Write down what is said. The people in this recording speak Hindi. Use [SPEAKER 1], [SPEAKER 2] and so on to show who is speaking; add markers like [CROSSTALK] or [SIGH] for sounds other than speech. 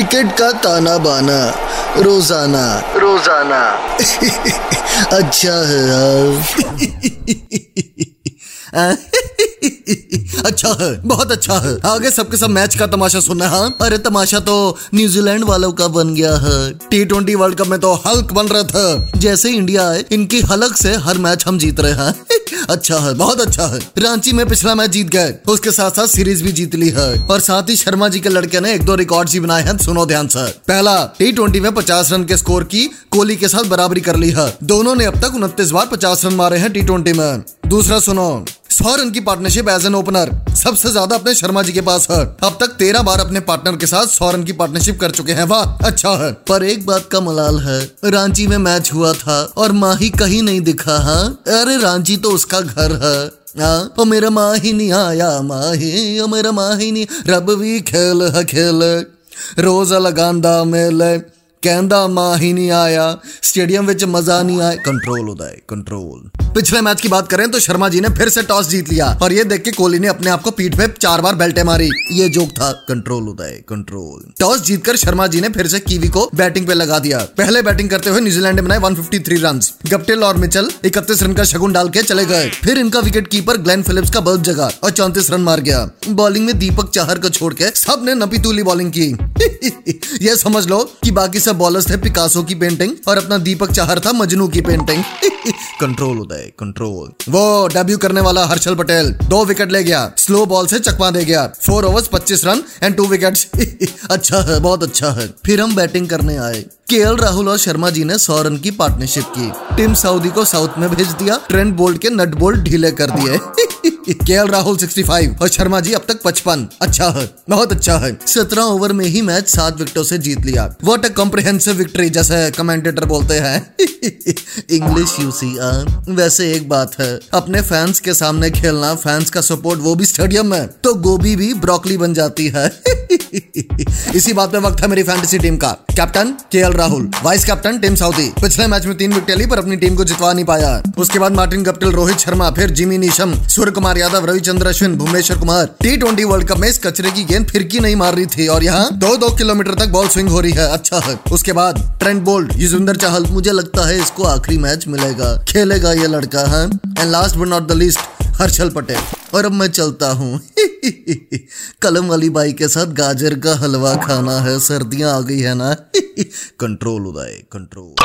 [SPEAKER 1] क्रिकेट का ताना बाना। रोज़ाना। रोज़ाना। [LAUGHS] अच्छा है यार। [LAUGHS] अच्छा है बहुत अच्छा है। आगे सबके सब मैच का तमाशा सुनना है हाँ? अरे तमाशा तो न्यूजीलैंड वालों का बन गया है। टी ट्वेंटी वर्ल्ड कप में तो हल्क बन रहा था। जैसे इंडिया है इनकी हलक से हर मैच हम जीत रहे हैं। अच्छा है, बहुत अच्छा है। रांची में पिछला मैच जीत गए, उसके साथ साथ सीरीज़ भी जीत ली है। और साथ ही शर्मा जी के लड़के ने एक दो रिकॉर्ड भी बनाए हैं, सुनो ध्यान से। पहला टी ट्वेंटी में पचास रन के स्कोर की कोहली के साथ बराबरी कर ली है। दोनों ने अब तक उनतीस बार पचास रन मारे हैं टी ट्वेंटी में। दूसरा, सुनो। सौ रन की पार्टनरशिप एज एन ओपनर सबसे ज्यादा अपने शर्मा जी के पास है अब तक तेरह बार अपने पार्टनर के साथ सौ रन की पार्टनरशिप कर चुके हैं वाह अच्छा है पर एक बात का मलाल है रांची में मैच हुआ था और माही कहीं नहीं दिखा हाँ अरे रांची तो उसका घर है हाँ, ओ मेरा माही नहीं आया माही ओ मेरा माही नहीं रब भी खेल है खेल रोज लगांदा मेले ਕਹਿੰਦਾ ਮਾਂ ਹੀ नहीं आया स्टेडियम ਵਿੱਚ मजा नहीं आया कंट्रोल होता है कंट्रोल पिछले मैच की बात करें तो शर्मा जी ने फिर से टॉस जीत लिया और ये देख के कोहली ने अपने आप को पीठ पे चार बार बेल्टे मारी। ये जोक था, कंट्रोल उदय, कंट्रोल. टॉस जीतकर शर्मा जी ने फिर से कीवी को बैटिंग पे लगा दिया। पहले बैटिंग करते हुए न्यूजीलैंड ने बनाए 153 रन गप्टिल और मिचल इकतीस रन का शगुन डाल के चले गए। फिर इनका विकेट कीपर ग्लेन फिलिप्स का बल्ब जगा और चौंतीस रन मार गया। बॉलिंग में दीपक चाहर को छोड़ के सबने नपीतूली बॉलिंग की। [LAUGHS] ये समझ लो कि बाकी सब बॉलर्स थे पिकासो की पेंटिंग और अपना दीपक चाहर था मजनू की पेंटिंग [LAUGHS] कंट्रोल होता है कंट्रोल वो डेब्यू करने वाला हर्षल पटेल, दो विकेट ले गया स्लो बॉल से चकमा दे गया. फोर ओवर्स पच्चीस रन एंड टू विकेट अच्छा है, बहुत अच्छा है. फिर हम बैटिंग करने आए. के राहुल और शर्मा जी ने सौ रन की पार्टनरशिप की. टीम सऊदी को साउथ में भेज दिया ट्रेंड बोल्ट के नट बोल्ट ढीले कर दिए. [LAUGHS] के राहुल 65 और शर्मा जी अब तक 55 अच्छा है, बहुत अच्छा है। 17 ओवर में ही मैच सात विकेटों से जीत लिया। वॉट अ कॉम्प्रिहेंसिव विक्ट्री जैसे कमेंटेटर बोलते हैं। इंग्लिश यू सी वैसे एक बात है, अपने फैंस के सामने खेलना फैंस का सपोर्ट वो भी स्टेडियम में। तो गोभी भी ब्रोकली बन जाती है। [LAUGHS] इसी बात पे वक्त है मेरी फैंटेसी टीम का। कैप्टन के Rahul vice captain Tim Southee पिछले मैच में तीन विकेट ली, पर अपनी टीम को जितवा नहीं पाया। उसके बाद मार्टिन गप्टिल रोहित शर्मा, फिर Jimmy Neesham Surya Kumar Yadav, Ravichandra, Ashwin, Bhuvneshwar Kumar T twenty World Cup में इस कचरे की गेंद फिरकी नहीं मार रही थी? और यहाँ दो दो किलोमीटर तक बॉल स्विंग हो रही है। अच्छा है। उसके बाद ट्रेंड बोल्ड युजविंदर चाहल मुझे लगता है इसको आखिरी मैच मिलेगा। खेलेगा ये लड़का, है? And last but not the least Harshal Patel. और अब मैं चलता हूँ। [LAUGHS] कलम वाली बाई के साथ गाजर का हलवा खाना है। सर्दियाँ आ गई है ना? [LAUGHS] कंट्रोल उदय कंट्रोल